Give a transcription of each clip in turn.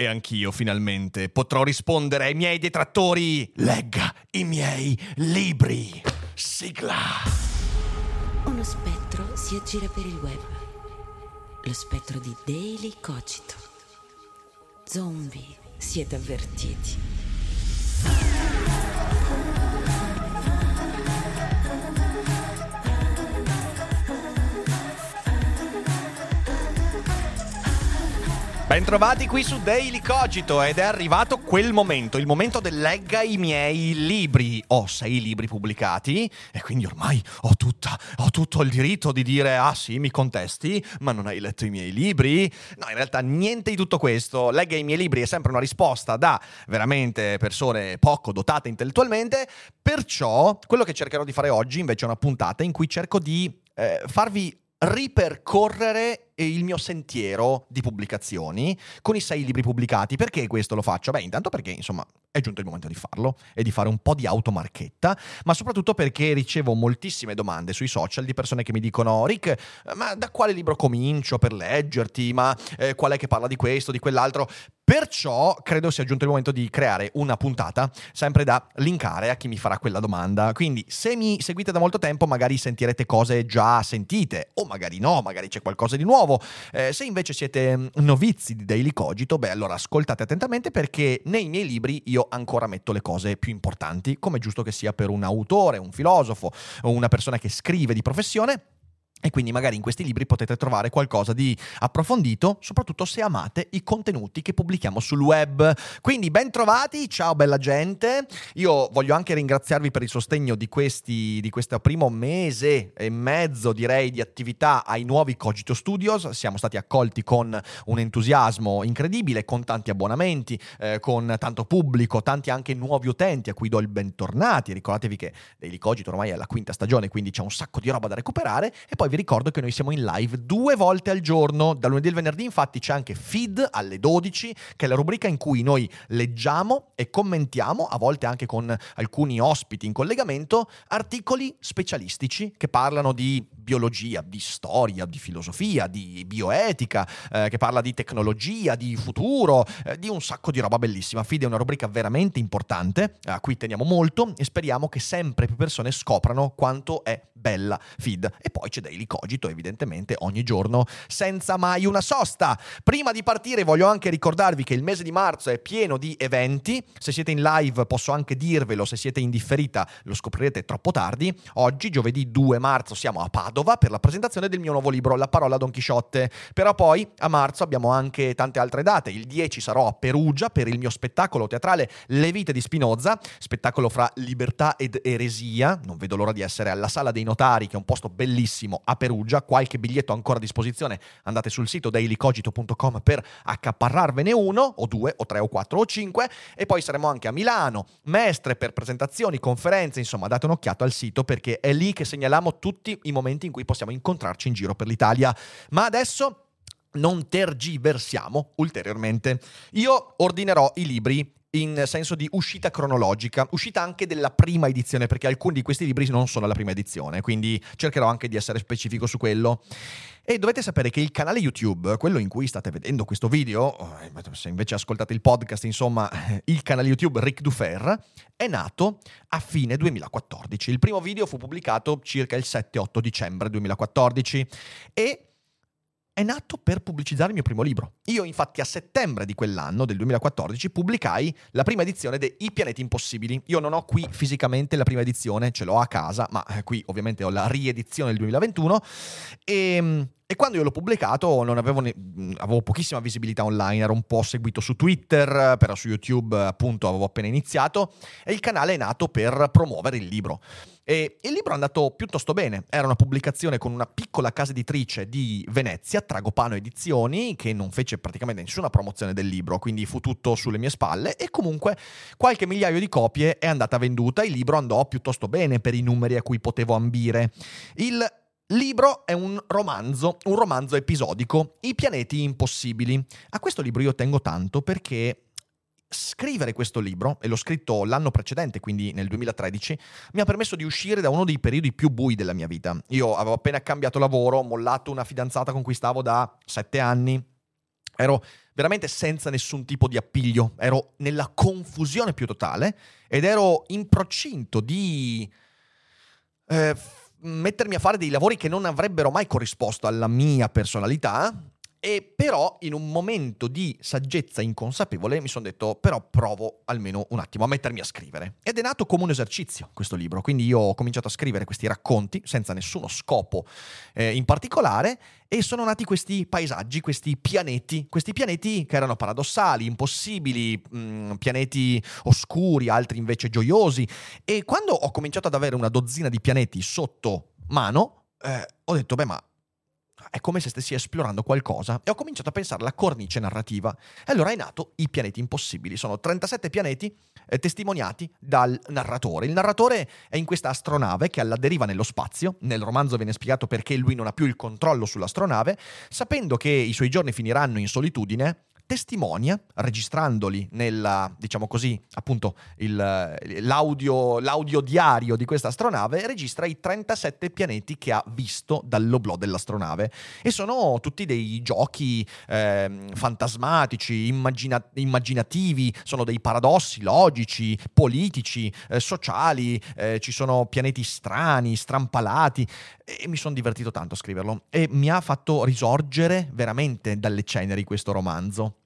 E anch'io finalmente potrò rispondere ai miei detrattori. Legga i miei libri. Sigla. Uno spettro si aggira per il web. Lo spettro di Daily Cogito. Zombie, siete avvertiti. Bentrovati qui su Daily Cogito ed è arrivato quel momento, il momento del legga i miei libri. Ho sei libri pubblicati e quindi ormai ho, tutta, ho tutto il diritto di dire ah sì, mi contesti, ma non hai letto i miei libri? No, in realtà niente di tutto questo. Legga i miei libri è sempre una risposta da veramente persone poco dotate intellettualmente, perciò quello che cercherò di fare oggi invece è una puntata in cui cerco di eh, farvi ripercorrere il mio sentiero di pubblicazioni con i sei libri pubblicati. Perché questo lo faccio? Beh, intanto perché, insomma, è giunto il momento di farlo e di fare un po' di automarchetta, ma soprattutto perché ricevo moltissime domande sui social di persone che mi dicono Rick, ma da quale libro comincio per leggerti? Ma eh, qual è che parla di questo, di quell'altro? Perciò credo sia giunto il momento di creare una puntata sempre da linkare a chi mi farà quella domanda. Quindi se mi seguite da molto tempo magari sentirete cose già sentite o magari no, magari c'è qualcosa di nuovo. Eh, se invece siete mm, novizi di Daily Cogito, beh allora ascoltate attentamente perché nei miei libri io ancora metto le cose più importanti, come giusto che sia per un autore, un filosofo o una persona che scrive di professione e quindi magari in questi libri potete trovare qualcosa di approfondito, soprattutto se amate i contenuti che pubblichiamo sul web. Quindi ben trovati, ciao bella gente. Io voglio anche ringraziarvi per il sostegno di, questi, di questo primo mese e mezzo, direi, di attività ai nuovi Cogito Studios. Siamo stati accolti con un entusiasmo incredibile, con tanti abbonamenti, eh, con tanto pubblico, tanti anche nuovi utenti a cui do il bentornati. Ricordatevi che Daily Cogito ormai è la quinta stagione, quindi c'è un sacco di roba da recuperare. E poi vi ricordo che noi siamo in live due volte al giorno, dal lunedì al venerdì infatti c'è anche Feed alle 12, che è la rubrica in cui noi leggiamo e commentiamo, a volte anche con alcuni ospiti in collegamento, articoli specialistici che parlano di biologia, di storia, di filosofia, di bioetica, eh, che parla di tecnologia, di futuro, eh, di un sacco di roba bellissima. Feed è una rubrica veramente importante, a cui teniamo molto e speriamo che sempre più persone scoprano quanto è bella Feed. E poi c'è Daily Cogito, evidentemente, ogni giorno, senza mai una sosta. Prima di partire voglio anche ricordarvi che il mese di marzo è pieno di eventi. Se siete in live posso anche dirvelo, se siete in differita lo scoprirete troppo tardi. Oggi, giovedì 2 marzo, siamo a Padova per la presentazione del mio nuovo libro La parola Don Chisciotte. Però poi a marzo abbiamo anche tante altre date. Il 10 sarò a Perugia per il mio spettacolo teatrale Le vite di Spinoza, spettacolo fra libertà ed eresia. Non vedo l'ora di essere alla sala dei notari, che è un posto bellissimo a Perugia, qualche biglietto ancora a disposizione, andate sul sito dailycogito.com per accaparrarvene uno, o due, o tre, o quattro, o cinque, e poi saremo anche a Milano, Mestre per presentazioni, conferenze, insomma date un'occhiata al sito perché è lì che segnaliamo tutti i momenti in cui possiamo incontrarci in giro per l'Italia. Ma adesso non tergiversiamo ulteriormente. Io ordinerò i libri in senso di uscita cronologica, uscita anche della prima edizione, perché alcuni di questi libri non sono la prima edizione, quindi cercherò anche di essere specifico su quello. E dovete sapere che il canale YouTube, quello in cui state vedendo questo video, se invece ascoltate il podcast, insomma, il canale YouTube Ric Dufer, è nato a fine 2014. Il primo video fu pubblicato circa il 7-8 dicembre 2014 e è nato per pubblicizzare il mio primo libro. Io infatti a settembre di quell'anno, del 2014, pubblicai la prima edizione di I pianeti impossibili. Io non ho qui fisicamente la prima edizione, ce l'ho a casa, ma qui ovviamente ho la riedizione del 2021 e E quando io l'ho pubblicato avevo, ne- avevo pochissima visibilità online, ero un po' seguito su Twitter, però su YouTube appunto avevo appena iniziato e il canale è nato per promuovere il libro. E il libro è andato piuttosto bene, era una pubblicazione con una piccola casa editrice di Venezia, Tragopano Edizioni, che non fece praticamente nessuna promozione del libro, quindi fu tutto sulle mie spalle e comunque qualche migliaio di copie è andata venduta, il libro andò piuttosto bene per i numeri a cui potevo ambire. Il Libro è un romanzo, un romanzo episodico, I pianeti impossibili. A questo libro io tengo tanto perché scrivere questo libro, e l'ho scritto l'anno precedente, quindi nel 2013, mi ha permesso di uscire da uno dei periodi più bui della mia vita. Io avevo appena cambiato lavoro, mollato una fidanzata con cui stavo da sette anni, ero veramente senza nessun tipo di appiglio, ero nella confusione più totale ed ero in procinto di... Eh, mettermi a fare dei lavori che non avrebbero mai corrisposto alla mia personalità e però in un momento di saggezza inconsapevole mi sono detto però provo almeno un attimo a mettermi a scrivere. Ed è nato come un esercizio questo libro, quindi io ho cominciato a scrivere questi racconti senza nessuno scopo eh, in particolare e sono nati questi paesaggi, questi pianeti, questi pianeti che erano paradossali, impossibili, mh, mm, pianeti oscuri, altri invece gioiosi e quando ho cominciato ad avere una dozzina di pianeti sotto mano eh, ho detto beh ma è come se stessi esplorando qualcosa e ho cominciato a pensare alla cornice narrativa. E allora è nato I pianeti impossibili. Sono 37 pianeti eh, testimoniati dal narratore. Il narratore è in questa astronave che alla deriva nello spazio. Nel romanzo viene spiegato perché lui non ha più il controllo sull'astronave, sapendo che i suoi giorni finiranno in solitudine testimonia, registrandoli nel, diciamo così, appunto, il, l'audio, l'audio diario di questa astronave, registra i 37 pianeti che ha visto dall'oblò dell'astronave. E sono tutti dei giochi eh, fantasmatici, immagina- immaginativi, sono dei paradossi logici, politici, eh, sociali, eh, ci sono pianeti strani, strampalati e mi sono divertito tanto a scriverlo e mi ha fatto risorgere veramente dalle ceneri questo romanzo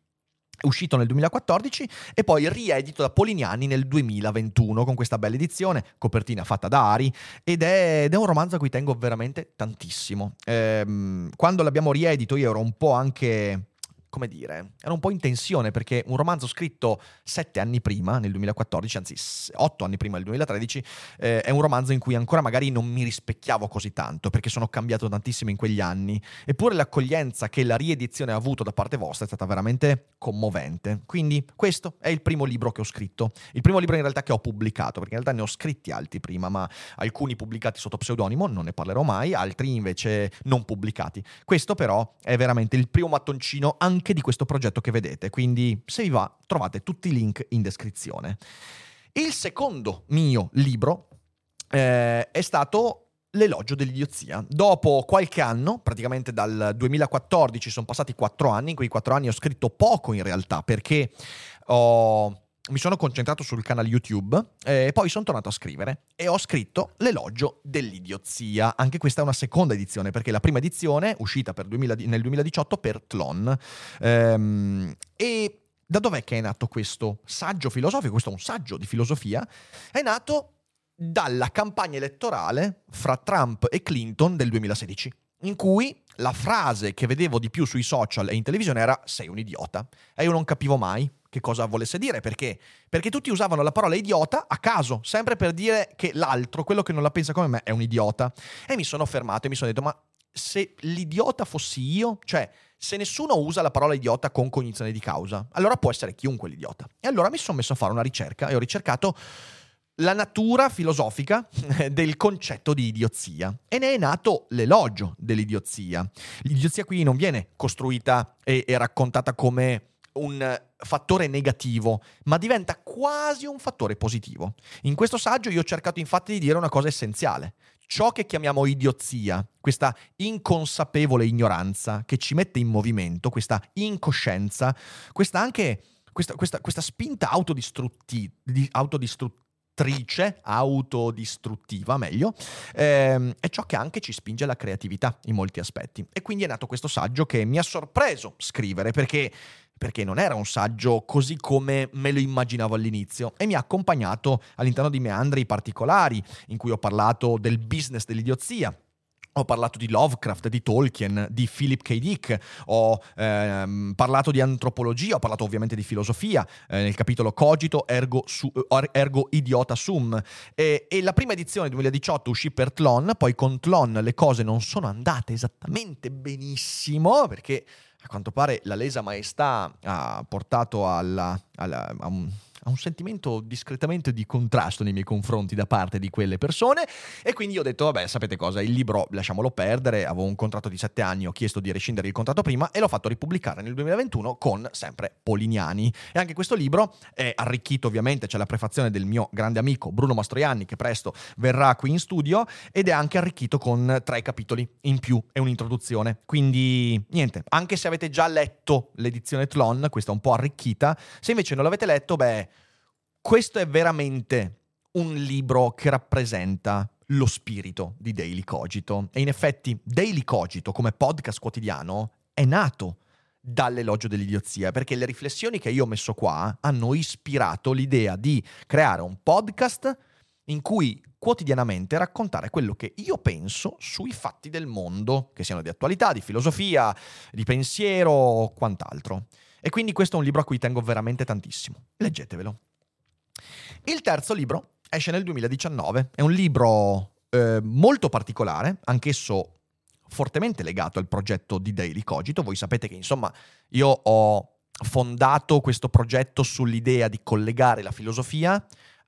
uscito nel 2014 e poi riedito da Polignani nel 2021 con questa bella edizione, copertina fatta da Ari ed è, ed è un romanzo a cui tengo veramente tantissimo. Ehm, quando l'abbiamo riedito io ero un po' anche come dire, era un po' in tensione perché un romanzo scritto sette anni prima, nel 2014, anzi otto anni prima, nel 2013, eh, è un romanzo in cui ancora magari non mi rispecchiavo così tanto perché sono cambiato tantissimo in quegli anni. Eppure l'accoglienza che la riedizione ha avuto da parte vostra è stata veramente commovente. Quindi questo è il primo libro che ho scritto, il primo libro in realtà che ho pubblicato, perché in realtà ne ho scritti altri prima, ma alcuni pubblicati sotto pseudonimo, non ne parlerò mai, altri invece non pubblicati. Questo però è veramente il primo mattoncino anche anche di questo progetto che vedete, quindi se vi va trovate tutti i link in descrizione. Il secondo mio libro eh, è stato L'elogio dell'idiozia. Dopo qualche anno, praticamente dal 2014, sono passati quattro anni, in quei quattro anni ho scritto poco in realtà perché ho mi sono concentrato sul canale YouTube e poi sono tornato a scrivere e ho scritto l'elogio dell'idiozia. Anche questa è una seconda edizione perché la prima edizione, uscita 2000, nel 2018 per Tlon. Ehm, e da dov'è che è nato questo saggio filosofico? Questo è un saggio di filosofia. È nato dalla campagna elettorale fra Trump e Clinton del 2016 in cui la frase che vedevo di più sui social e in televisione era sei un idiota. E io non capivo mai che cosa volesse dire, perché? Perché tutti usavano la parola idiota a caso, sempre per dire che l'altro, quello che non la pensa come me, è un idiota. E mi sono fermato e mi sono detto, ma se l'idiota fossi io, cioè se nessuno usa la parola idiota con cognizione di causa, allora può essere chiunque l'idiota. E allora mi sono messo a fare una ricerca e ho ricercato la natura filosofica del concetto di idiozia e ne è nato l'elogio dell'idiozia. L'idiozia qui non viene costruita e, e raccontata come un fattore negativo, ma diventa quasi un fattore positivo. In questo saggio io ho cercato infatti di dire una cosa essenziale. Ciò che chiamiamo idiozia, questa inconsapevole ignoranza che ci mette in movimento, questa incoscienza, questa anche questa, questa, questa spinta autodistrutti, autodistruttiva attrice autodistruttiva, meglio, ehm, è ciò che anche ci spinge alla creatività in molti aspetti. E quindi è nato questo saggio che mi ha sorpreso scrivere perché perché non era un saggio così come me lo immaginavo all'inizio e mi ha accompagnato all'interno di meandri particolari in cui ho parlato del business dell'idiozia, Ho parlato di Lovecraft, di Tolkien, di Philip K. Dick, ho ehm, parlato di antropologia, ho parlato ovviamente di filosofia eh, nel capitolo Cogito ergo, su, eh, ergo idiota sum. E, e, la prima edizione 2018 uscì per Tlon, poi con Tlon le cose non sono andate esattamente benissimo perché a quanto pare la lesa maestà ha portato alla, alla, a un ha un sentimento discretamente di contrasto nei miei confronti da parte di quelle persone. E quindi ho detto vabbè sapete cosa? Il libro lasciamolo perdere. Avevo un contratto di sette anni ho chiesto di rescindere il contratto prima e l'ho fatto ripubblicare nel 2021 con sempre Polignani. E anche questo libro è arricchito ovviamente c'è la prefazione del mio grande amico Bruno Mastroianni che presto verrà qui in studio ed è anche arricchito con tre capitoli in più e un'introduzione. Quindi niente anche se avete già letto l'edizione Tlon questa è un po' arricchita se invece non l'avete letto beh questo è veramente un libro che rappresenta lo spirito di Daily Cogito. E in effetti Daily Cogito come podcast quotidiano è nato dall'elogio dell'idiozia, perché le riflessioni che io ho messo qua hanno ispirato l'idea di creare un podcast in cui quotidianamente raccontare quello che io penso sui fatti del mondo, che siano di attualità, di filosofia, di pensiero o quant'altro. E quindi questo è un libro a cui tengo veramente tantissimo. Leggetevelo. Il terzo libro esce nel 2019, è un libro eh, molto particolare, anch'esso fortemente legato al progetto di Daily Cogito. Voi sapete che insomma io ho fondato questo progetto sull'idea di collegare la filosofia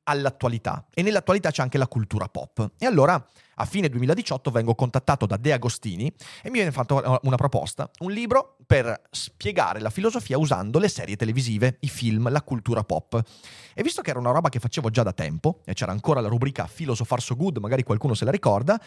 all'attualità e nell'attualità c'è anche la cultura pop. E allora a fine 2018 vengo contattato da De Agostini e mi viene fatta una proposta, un libro per spiegare la filosofia usando le serie televisive, i film, la cultura pop. E visto che era una roba che facevo già da tempo, e c'era ancora la rubrica Philosopher So Good, magari qualcuno se la ricorda,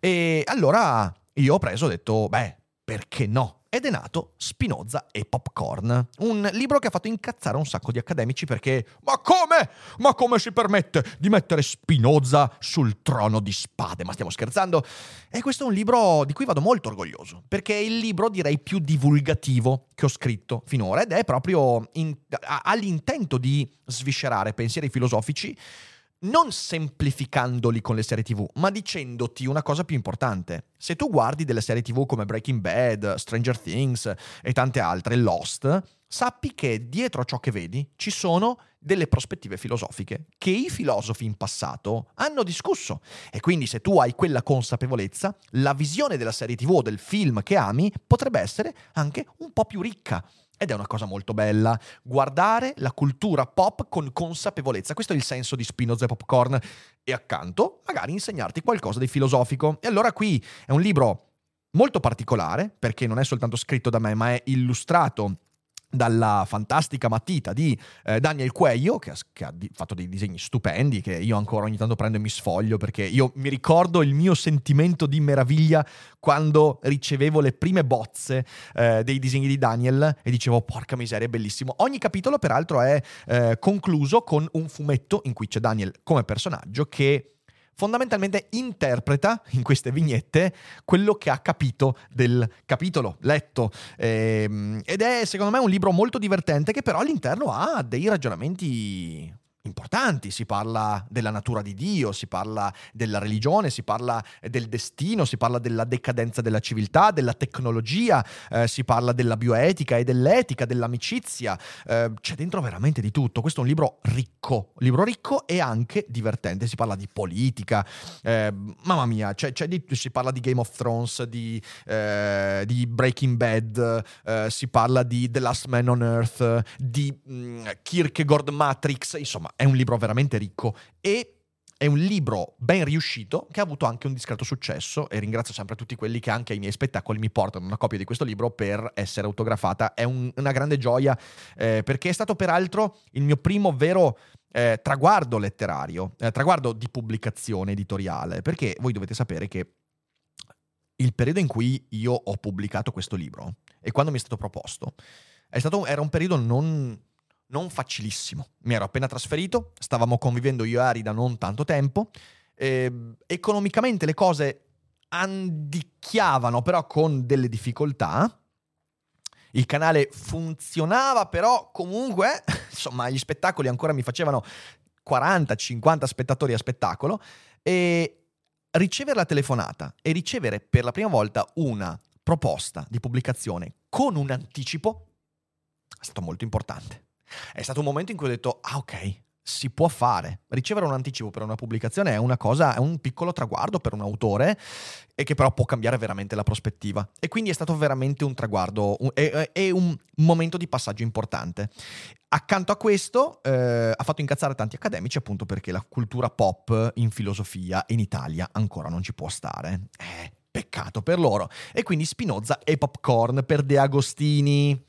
e allora io ho preso e ho detto, beh, perché no? Ed è nato Spinoza e Popcorn, un libro che ha fatto incazzare un sacco di accademici perché ma come? Ma come si permette di mettere Spinoza sul trono di spade? Ma stiamo scherzando? E questo è un libro di cui vado molto orgoglioso, perché è il libro direi più divulgativo che ho scritto finora ed è proprio in, ha l'intento di sviscerare pensieri filosofici non semplificandoli con le serie TV, ma dicendoti una cosa più importante. Se tu guardi delle serie TV come Breaking Bad, Stranger Things e tante altre, Lost, sappi che dietro a ciò che vedi ci sono delle prospettive filosofiche che i filosofi in passato hanno discusso. E quindi se tu hai quella consapevolezza, la visione della serie TV o del film che ami potrebbe essere anche un po' più ricca. Ed è una cosa molto bella, guardare la cultura pop con consapevolezza. Questo è il senso di Spinoza e Popcorn. E accanto, magari insegnarti qualcosa di filosofico. E allora qui è un libro molto particolare, perché non è soltanto scritto da me, ma è illustrato dalla fantastica matita di eh, Daniel Cuello, che ha, che ha di, fatto dei disegni stupendi, che io ancora ogni tanto prendo e mi sfoglio, perché io mi ricordo il mio sentimento di meraviglia quando ricevevo le prime bozze eh, dei disegni di Daniel e dicevo, porca miseria, è bellissimo. Ogni capitolo, peraltro, è eh, concluso con un fumetto in cui c'è Daniel come personaggio che fondamentalmente interpreta in queste vignette quello che ha capito del capitolo letto. Ehm, ed è secondo me un libro molto divertente che però all'interno ha dei ragionamenti importanti, si parla della natura di Dio, si parla della religione, si parla del destino, si parla della decadenza della civiltà, della tecnologia, eh, si parla della bioetica e dell'etica, dell'amicizia, eh, c'è dentro veramente di tutto. Questo è un libro ricco, libro ricco e anche divertente, si parla di politica, eh, mamma mia, c'è, c'è di, si parla di Game of Thrones, di, eh, di Breaking Bad, eh, si parla di The Last Man on Earth, di mh, mm, Kierkegaard Matrix, insomma è un libro veramente ricco e è un libro ben riuscito che ha avuto anche un discreto successo e ringrazio sempre tutti quelli che anche ai miei spettacoli mi portano una copia di questo libro per essere autografata. È un, una grande gioia eh, perché è stato peraltro il mio primo vero eh, traguardo letterario, eh, traguardo di pubblicazione editoriale, perché voi dovete sapere che il periodo in cui io ho pubblicato questo libro e quando mi è stato proposto è stato, era un periodo non non facilissimo. Mi ero appena trasferito, stavamo convivendo io e Ari da non tanto tempo, eh, economicamente le cose andicchiavano però con delle difficoltà. Il canale funzionava, però comunque, insomma, gli spettacoli ancora mi facevano 40-50 spettatori a spettacolo e ricevere la telefonata e ricevere per la prima volta una proposta di pubblicazione con un anticipo è stato molto importante. È stato un momento in cui ho detto, ah ok, si può fare. Ricevere un anticipo per una pubblicazione è una cosa, è un piccolo traguardo per un autore e che però può cambiare veramente la prospettiva. E quindi è stato veramente un traguardo, è un momento di passaggio importante. Accanto a questo eh, ha fatto incazzare tanti accademici appunto perché la cultura pop in filosofia in Italia ancora non ci può stare. Eh, peccato per loro. E quindi Spinoza e Popcorn per De Agostini.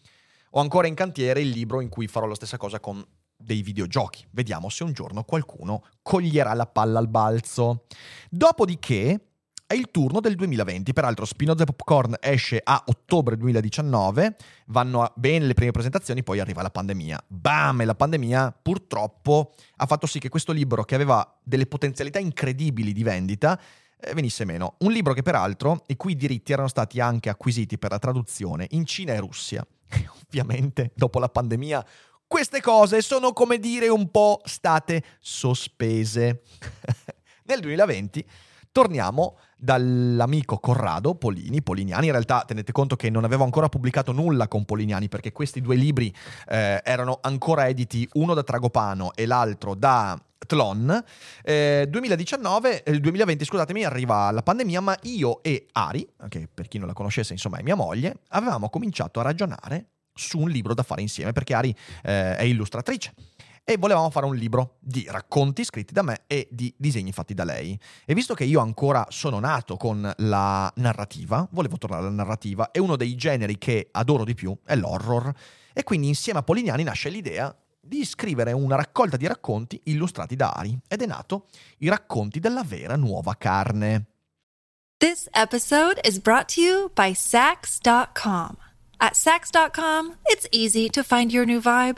Ho ancora in cantiere il libro in cui farò la stessa cosa con dei videogiochi. Vediamo se un giorno qualcuno coglierà la palla al balzo. Dopodiché è il turno del 2020. Peraltro, Spinoza Popcorn esce a ottobre 2019. Vanno bene le prime presentazioni, poi arriva la pandemia. Bam! E la pandemia purtroppo ha fatto sì che questo libro, che aveva delle potenzialità incredibili di vendita, eh, venisse meno. Un libro che peraltro i cui diritti erano stati anche acquisiti per la traduzione in Cina e Russia. Ovviamente dopo la pandemia queste cose sono come dire un po' state sospese. Nel 2020 torniamo dall'amico Corrado Polini, Poliniani. In realtà tenete conto che non avevo ancora pubblicato nulla con Poliniani perché questi due libri eh, erano ancora editi, uno da Tragopano e l'altro da Tlon. Eh, 2019, eh, 2020, scusatemi, arriva la pandemia, ma io e Ari, che per chi non la conoscesse, insomma, è mia moglie, avevamo cominciato a ragionare su un libro da fare insieme, perché Ari eh, è illustratrice. E volevamo fare un libro di racconti scritti da me e di disegni fatti da lei. E visto che io ancora sono nato con la narrativa, volevo tornare alla narrativa, e uno dei generi che adoro di più è l'horror. E quindi insieme a Polignani nasce l'idea di scrivere una raccolta di racconti illustrati da Ari. Ed è nato I racconti della vera nuova carne. This episode is brought to you by Sax.com. At Sax.com, it's easy to find your new vibe.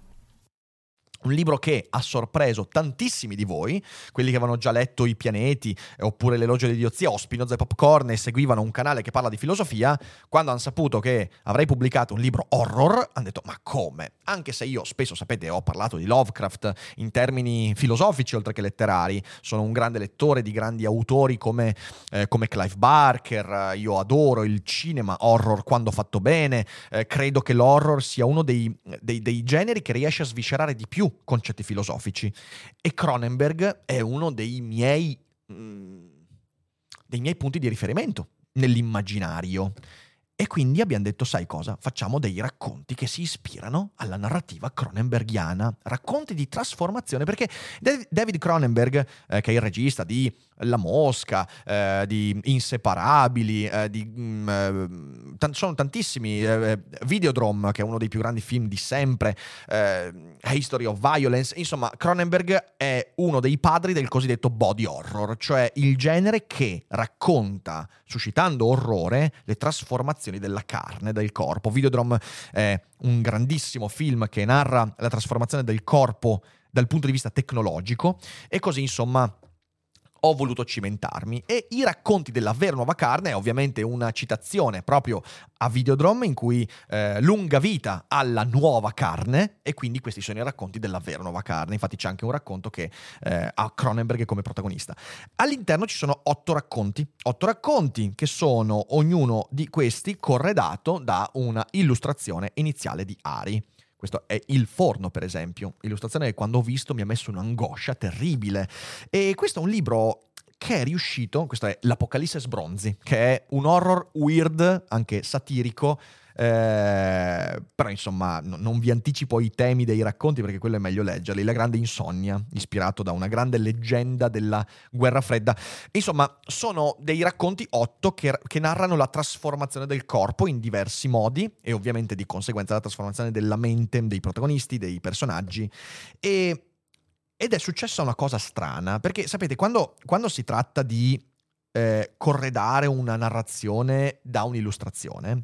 Un libro che ha sorpreso tantissimi di voi, quelli che avevano già letto I pianeti eh, oppure L'elogio dell'idiozia o Spinoza e Popcorn e seguivano un canale che parla di filosofia, quando hanno saputo che avrei pubblicato un libro horror, hanno detto ma come? Anche se io spesso, sapete, ho parlato di Lovecraft in termini filosofici oltre che letterari, sono un grande lettore di grandi autori come, eh, come Clive Barker, io adoro il cinema horror quando fatto bene, eh, credo che l'horror sia uno dei, dei, dei generi che riesce a sviscerare di più concetti filosofici. E Cronenberg è uno dei miei, mm, dei miei punti di riferimento nell'immaginario. E quindi abbiamo detto, sai cosa? Facciamo dei racconti che si ispirano alla narrativa cronenbergiana, racconti di trasformazione, perché David Cronenberg, eh, che è il regista di la Mosca, eh, di Inseparabili, eh, di, mm, eh, t- sono tantissimi. Eh, Videodrome, che è uno dei più grandi film di sempre, eh, History of Violence. Insomma, Cronenberg è uno dei padri del cosiddetto body horror, cioè il genere che racconta, suscitando orrore, le trasformazioni della carne, del corpo. Videodrome è un grandissimo film che narra la trasformazione del corpo dal punto di vista tecnologico e così insomma ho voluto cimentarmi. E i racconti della vera nuova carne è ovviamente una citazione proprio a Videodrome in cui eh, lunga vita alla nuova carne e quindi questi sono i racconti della vera nuova carne. Infatti c'è anche un racconto che eh, ha Cronenberg come protagonista. All'interno ci sono otto racconti, otto racconti che sono ognuno di questi corredato da una illustrazione iniziale di Ari. Questo è Il Forno, per esempio. Illustrazione che quando ho visto mi ha messo un'angoscia terribile. E questo è un libro che è riuscito, questo è L'Apocalisse Sbronzi, che è un horror weird, anche satirico, eh, però insomma no, non vi anticipo i temi dei racconti perché quello è meglio leggerli. La grande insonnia, ispirato da una grande leggenda della guerra fredda. Insomma, sono dei racconti otto che, che narrano la trasformazione del corpo in diversi modi e ovviamente di conseguenza la trasformazione della mente dei protagonisti, dei personaggi. E, ed è successa una cosa strana, perché sapete, quando, quando si tratta di eh, corredare una narrazione da un'illustrazione,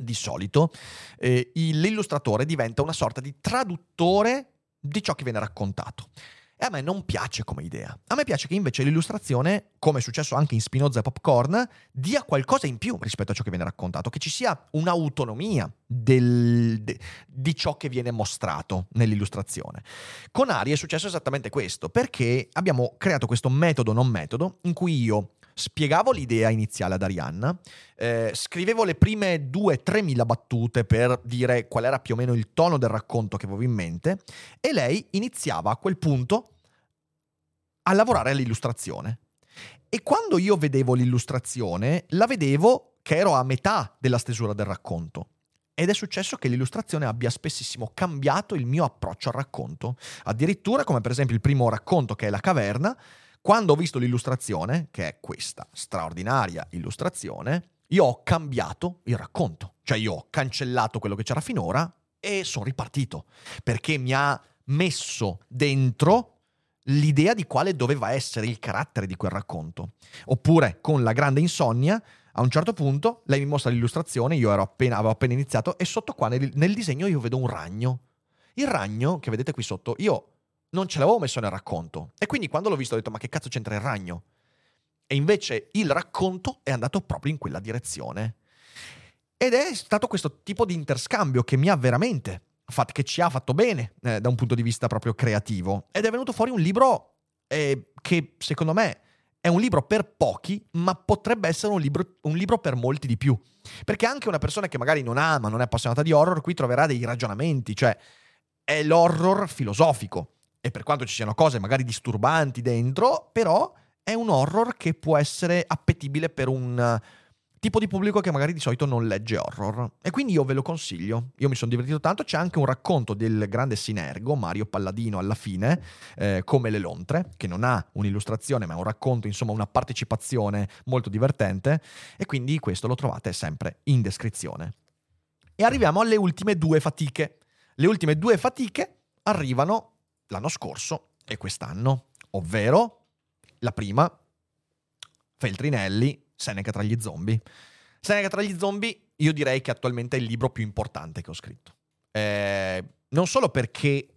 di solito eh, l'illustratore diventa una sorta di traduttore di ciò che viene raccontato. E a me non piace come idea. A me piace che invece l'illustrazione, come è successo anche in Spinoza e Popcorn, dia qualcosa in più rispetto a ciò che viene raccontato, che ci sia un'autonomia del, de, di ciò che viene mostrato nell'illustrazione. Con Ari è successo esattamente questo, perché abbiamo creato questo metodo non metodo in cui io spiegavo l'idea iniziale ad Arianna, eh, scrivevo le prime 2-3 mila battute per dire qual era più o meno il tono del racconto che avevo in mente e lei iniziava a quel punto a lavorare all'illustrazione. E quando io vedevo l'illustrazione, la vedevo che ero a metà della stesura del racconto. Ed è successo che l'illustrazione abbia spessissimo cambiato il mio approccio al racconto. Addirittura, come per esempio il primo racconto che è La caverna, quando ho visto l'illustrazione, che è questa straordinaria illustrazione, io ho cambiato il racconto. Cioè io ho cancellato quello che c'era finora e sono ripartito. Perché mi ha messo dentro l'idea di quale doveva essere il carattere di quel racconto. Oppure con la grande insonnia, a un certo punto lei mi mostra l'illustrazione, io appena, avevo appena iniziato, e sotto qua nel, nel disegno io vedo un ragno. Il ragno che vedete qui sotto, io non ce l'avevo messo nel racconto. E quindi quando l'ho visto ho detto ma che cazzo c'entra il ragno? E invece il racconto è andato proprio in quella direzione. Ed è stato questo tipo di interscambio che mi ha veramente fatto, che ci ha fatto bene eh, da un punto di vista proprio creativo. Ed è venuto fuori un libro eh, che secondo me è un libro per pochi, ma potrebbe essere un libro, un libro, per molti di più. Perché anche una persona che magari non ama, non è appassionata di horror, qui troverà dei ragionamenti, cioè è l'horror filosofico e per quanto ci siano cose magari disturbanti dentro, però è un horror che può essere appetibile per un tipo di pubblico che magari di solito non legge horror. E quindi io ve lo consiglio. Io mi sono divertito tanto. C'è anche un racconto del grande sinergo, Mario Palladino, alla fine, eh, come Le Lontre, che non ha un'illustrazione, ma è un racconto, insomma, una partecipazione molto divertente. E quindi questo lo trovate sempre in descrizione. E arriviamo alle ultime due fatiche. Le ultime due fatiche arrivano l'anno scorso e quest'anno, ovvero la prima, Feltrinelli, Seneca tra gli zombie. Seneca tra gli zombie, io direi che attualmente è il libro più importante che ho scritto. Eh, non solo perché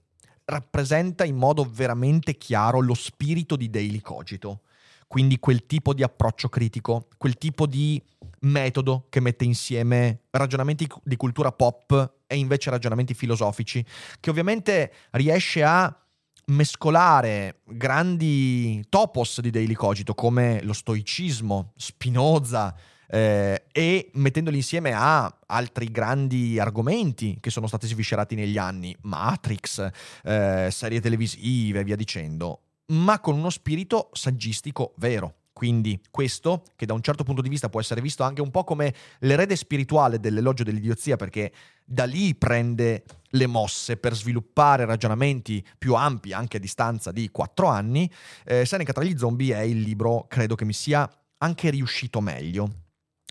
rappresenta in modo veramente chiaro lo spirito di Daily Cogito, quindi quel tipo di approccio critico, quel tipo di metodo che mette insieme ragionamenti di cultura pop e invece ragionamenti filosofici, che ovviamente riesce a mescolare grandi topos di Daily Cogito come lo stoicismo, Spinoza, eh, e mettendoli insieme a altri grandi argomenti che sono stati sviscerati negli anni, Matrix, eh, serie televisive e via dicendo, ma con uno spirito saggistico vero. Quindi questo, che da un certo punto di vista può essere visto anche un po' come l'erede spirituale dell'elogio dell'idiozia, perché da lì prende le mosse per sviluppare ragionamenti più ampi anche a distanza di quattro anni, eh, Seneca tra gli zombie è il libro, credo che mi sia anche riuscito meglio.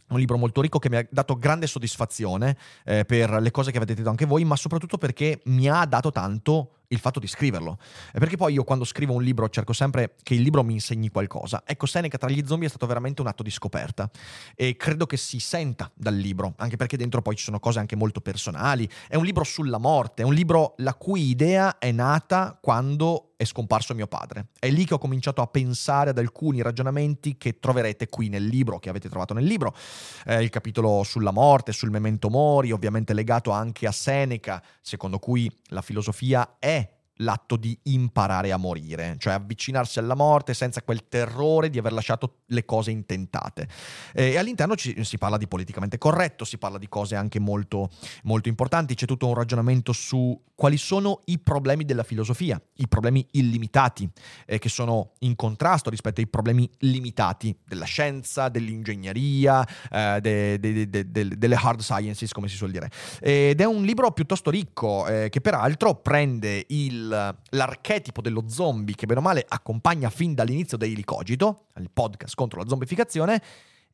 Un libro molto ricco che mi ha dato grande soddisfazione eh, per le cose che avete detto anche voi, ma soprattutto perché mi ha dato tanto il fatto di scriverlo. Perché poi io quando scrivo un libro cerco sempre che il libro mi insegni qualcosa. Ecco, Seneca tra gli zombie è stato veramente un atto di scoperta e credo che si senta dal libro, anche perché dentro poi ci sono cose anche molto personali. È un libro sulla morte, è un libro la cui idea è nata quando è scomparso mio padre. È lì che ho cominciato a pensare ad alcuni ragionamenti che troverete qui nel libro, che avete trovato nel libro. Eh, il capitolo sulla morte, sul memento mori, ovviamente legato anche a Seneca, secondo cui la filosofia è l'atto di imparare a morire, cioè avvicinarsi alla morte senza quel terrore di aver lasciato le cose intentate. E all'interno ci, si parla di politicamente corretto, si parla di cose anche molto, molto importanti, c'è tutto un ragionamento su quali sono i problemi della filosofia, i problemi illimitati, eh, che sono in contrasto rispetto ai problemi limitati della scienza, dell'ingegneria, eh, de, de, de, delle hard sciences, come si suol dire. Ed è un libro piuttosto ricco, eh, che peraltro prende il l'archetipo dello zombie che bene o male accompagna fin dall'inizio Daily Cogito, il podcast contro la zombificazione,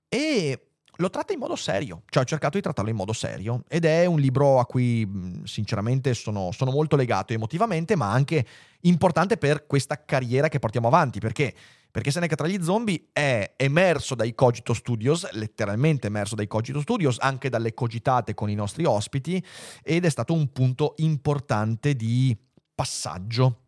e lo tratta in modo serio, cioè ho cercato di trattarlo in modo serio ed è un libro a cui sinceramente sono, sono molto legato emotivamente, ma anche importante per questa carriera che portiamo avanti, perché perché Seneca tra gli zombie è emerso dai Cogito Studios, letteralmente emerso dai Cogito Studios, anche dalle cogitate con i nostri ospiti, ed è stato un punto importante di passaggio.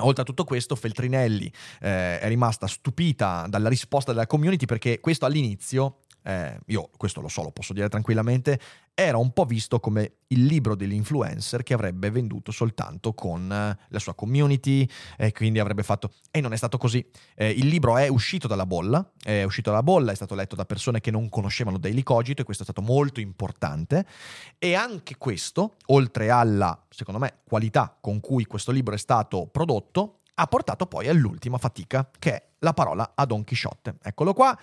Oltre a tutto questo, Feltrinelli eh, è rimasta stupita dalla risposta della community perché questo all'inizio eh, io questo lo so, lo posso dire tranquillamente, era un po' visto come il libro dell'influencer che avrebbe venduto soltanto con eh, la sua community e quindi avrebbe fatto... E non è stato così. Eh, il libro è uscito dalla bolla, è uscito dalla bolla, è stato letto da persone che non conoscevano Daily Cogito e questo è stato molto importante. E anche questo, oltre alla, secondo me, qualità con cui questo libro è stato prodotto, ha portato poi all'ultima fatica, che è la parola a Don Chisciotte. Eccolo qua.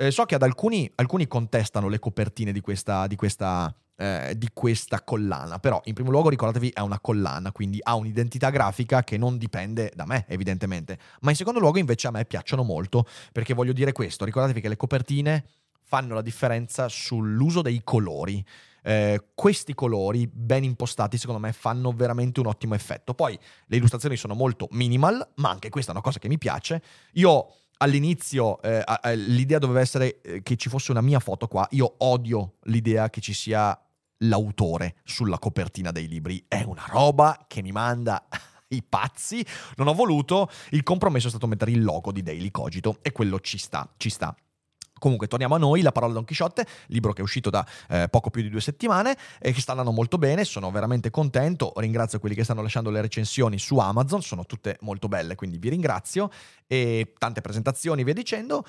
Eh, so che ad alcuni, alcuni contestano le copertine di questa, di questa eh, di questa collana. Però, in primo luogo, ricordatevi, è una collana, quindi ha un'identità grafica che non dipende da me, evidentemente. Ma in secondo luogo, invece, a me piacciono molto, perché voglio dire questo: ricordatevi che le copertine fanno la differenza sull'uso dei colori. Eh, questi colori ben impostati secondo me fanno veramente un ottimo effetto poi le illustrazioni sono molto minimal ma anche questa è una cosa che mi piace io all'inizio eh, l'idea doveva essere eh, che ci fosse una mia foto qua. Io odio l'idea che ci sia l'autore sulla copertina dei libri. È una roba che mi manda i pazzi. Non ho voluto. Il compromesso è stato mettere il logo di Daily Cogito e quello ci sta, ci sta. Comunque, torniamo a noi, La parola Don Chisciotte, libro che è uscito da eh, poco più di due settimane e che sta andando molto bene, sono veramente contento, ringrazio quelli che stanno lasciando le recensioni su Amazon, sono tutte molto belle, quindi vi ringrazio e tante presentazioni, via dicendo.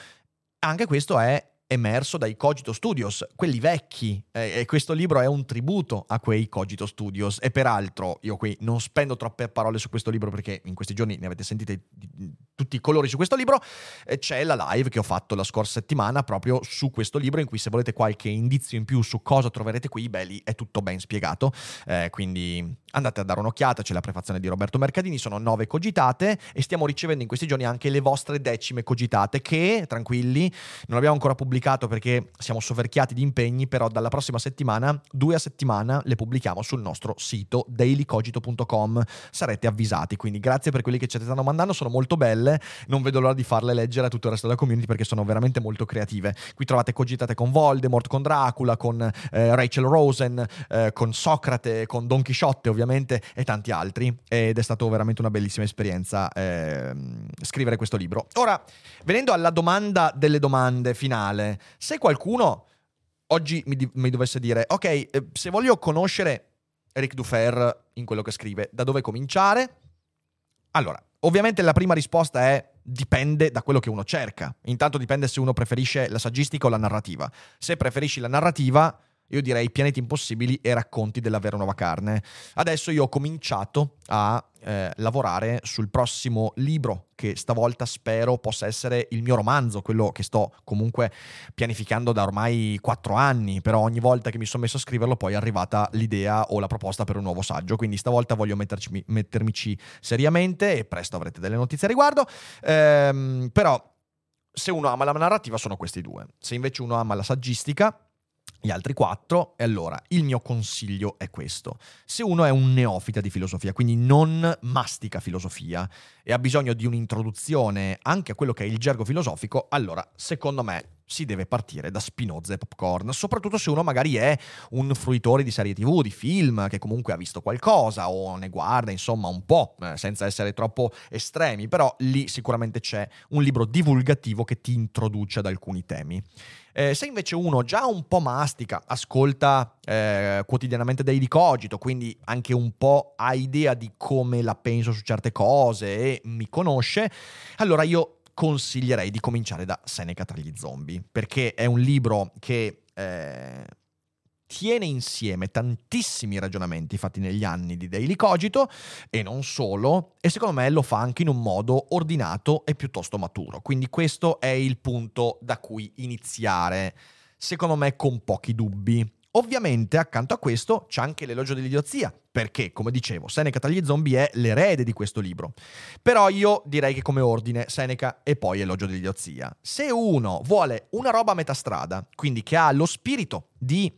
Anche questo è emerso dai Cogito Studios, quelli vecchi, eh, e questo libro è un tributo a quei Cogito Studios. E peraltro, io qui non spendo troppe parole su questo libro perché in questi giorni ne avete sentite tutti i colori su questo libro, c'è la live che ho fatto la scorsa settimana proprio su questo libro, in cui se volete qualche indizio in più su cosa troverete qui, beh, lì è tutto ben spiegato. Eh, quindi andate a dare un'occhiata, c'è la prefazione di Roberto Mercadini, sono nove cogitate e stiamo ricevendo in questi giorni anche le vostre decime cogitate che, tranquilli, non abbiamo ancora pubblicato pubblicato perché siamo soverchiati di impegni, però dalla prossima settimana, due a settimana, le pubblichiamo sul nostro sito dailycogito.com. Sarete avvisati, quindi grazie per quelli che ci stanno mandando, sono molto belle, non vedo l'ora di farle leggere a tutto il resto della community perché sono veramente molto creative. Qui trovate cogitate con Voldemort, con Dracula, con eh, Rachel Rosen, eh, con Socrate, con Don Chisciotte ovviamente e tanti altri ed è stata veramente una bellissima esperienza eh, scrivere questo libro. Ora, venendo alla domanda delle domande finale, se qualcuno oggi mi, mi dovesse dire, ok, eh, se voglio conoscere Eric Dufer in quello che scrive, da dove cominciare? Allora, ovviamente la prima risposta è dipende da quello che uno cerca. Intanto dipende se uno preferisce la saggistica o la narrativa. Se preferisci la narrativa, io direi Pianeti Impossibili e Racconti della vera nuova carne. Adesso io ho cominciato a eh, lavorare sul prossimo libro che stavolta spero possa essere il mio romanzo, quello che sto comunque pianificando da ormai quattro anni, però ogni volta che mi sono messo a scriverlo poi è arrivata l'idea o la proposta per un nuovo saggio, quindi stavolta voglio metterci, mettermici seriamente e presto avrete delle notizie a riguardo, ehm, però se uno ama la narrativa sono questi due, se invece uno ama la saggistica gli altri quattro. E allora il mio consiglio è questo. Se uno è un neofita di filosofia, quindi non mastica filosofia e ha bisogno di un'introduzione anche a quello che è il gergo filosofico, allora secondo me si deve partire da Spinoza e Popcorn, soprattutto se uno magari è un fruitore di serie tv, di film, che comunque ha visto qualcosa o ne guarda, insomma, un po', eh, senza essere troppo estremi, però lì sicuramente c'è un libro divulgativo che ti introduce ad alcuni temi. Eh, se invece uno già un po' mastica, ascolta eh, quotidianamente dei Cogito, quindi anche un po' ha idea di come la penso su certe cose e mi conosce, allora io consiglierei di cominciare da Seneca tra gli zombie, perché è un libro che eh, tiene insieme tantissimi ragionamenti fatti negli anni di Daily Cogito e non solo, e secondo me lo fa anche in un modo ordinato e piuttosto maturo. Quindi questo è il punto da cui iniziare, secondo me con pochi dubbi. Ovviamente accanto a questo c'è anche l'elogio dell'idiozia, perché, come dicevo, Seneca tra gli zombie è l'erede di questo libro. Però io direi che come ordine Seneca e poi elogio dell'idiozia. Se uno vuole una roba a metà strada, quindi che ha lo spirito di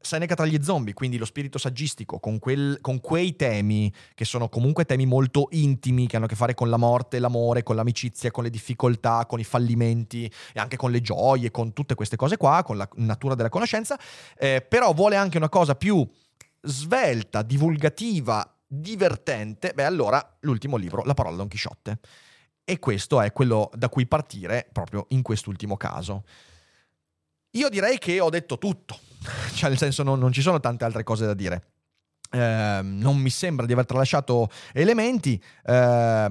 Seneca tra gli zombie, quindi lo spirito saggistico, con, quel, con, quei temi che sono comunque temi molto intimi, che hanno a che fare con la morte, l'amore, con l'amicizia, con le difficoltà, con i fallimenti e anche con le gioie, con tutte queste cose qua, con la natura della conoscenza, eh, però vuole anche una cosa più svelta, divulgativa, divertente, beh allora l'ultimo libro, La parola Don Chisciotte. E questo è quello da cui partire proprio in quest'ultimo caso. Io direi che ho detto tutto, cioè nel senso non, non ci sono tante altre cose da dire. Eh, non mi sembra di aver tralasciato elementi. Eh,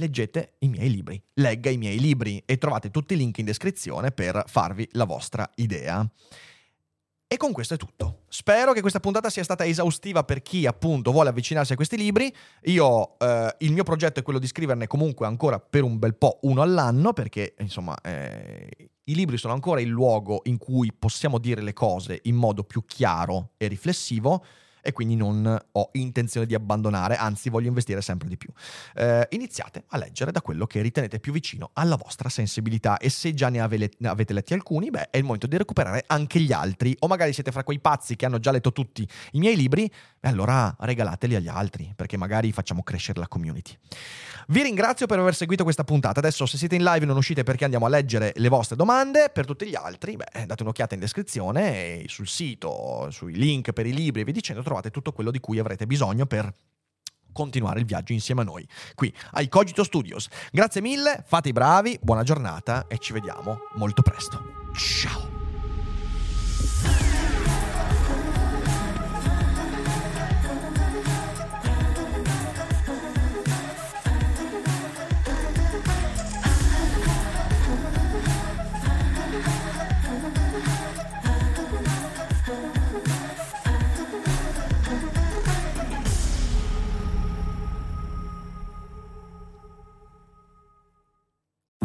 leggete i miei libri, legga i miei libri e trovate tutti i link in descrizione per farvi la vostra idea. E con questo è tutto. Spero che questa puntata sia stata esaustiva per chi appunto vuole avvicinarsi a questi libri. Io eh, il mio progetto è quello di scriverne comunque ancora per un bel po' uno all'anno perché insomma eh, i libri sono ancora il luogo in cui possiamo dire le cose in modo più chiaro e riflessivo e quindi non ho intenzione di abbandonare, anzi voglio investire sempre di più. Eh, iniziate a leggere da quello che ritenete più vicino alla vostra sensibilità e se già ne avete, ne avete letti alcuni, beh, è il momento di recuperare anche gli altri o magari siete fra quei pazzi che hanno già letto tutti i miei libri, beh, allora regalateli agli altri perché magari facciamo crescere la community. Vi ringrazio per aver seguito questa puntata. Adesso se siete in live non uscite perché andiamo a leggere le vostre domande. Per tutti gli altri, beh, date un'occhiata in descrizione e sul sito, sui link per i libri e vi dicendo trovate tutto quello di cui avrete bisogno per continuare il viaggio insieme a noi qui ai Cogito Studios. Grazie mille, fate i bravi, buona giornata e ci vediamo molto presto. Ciao!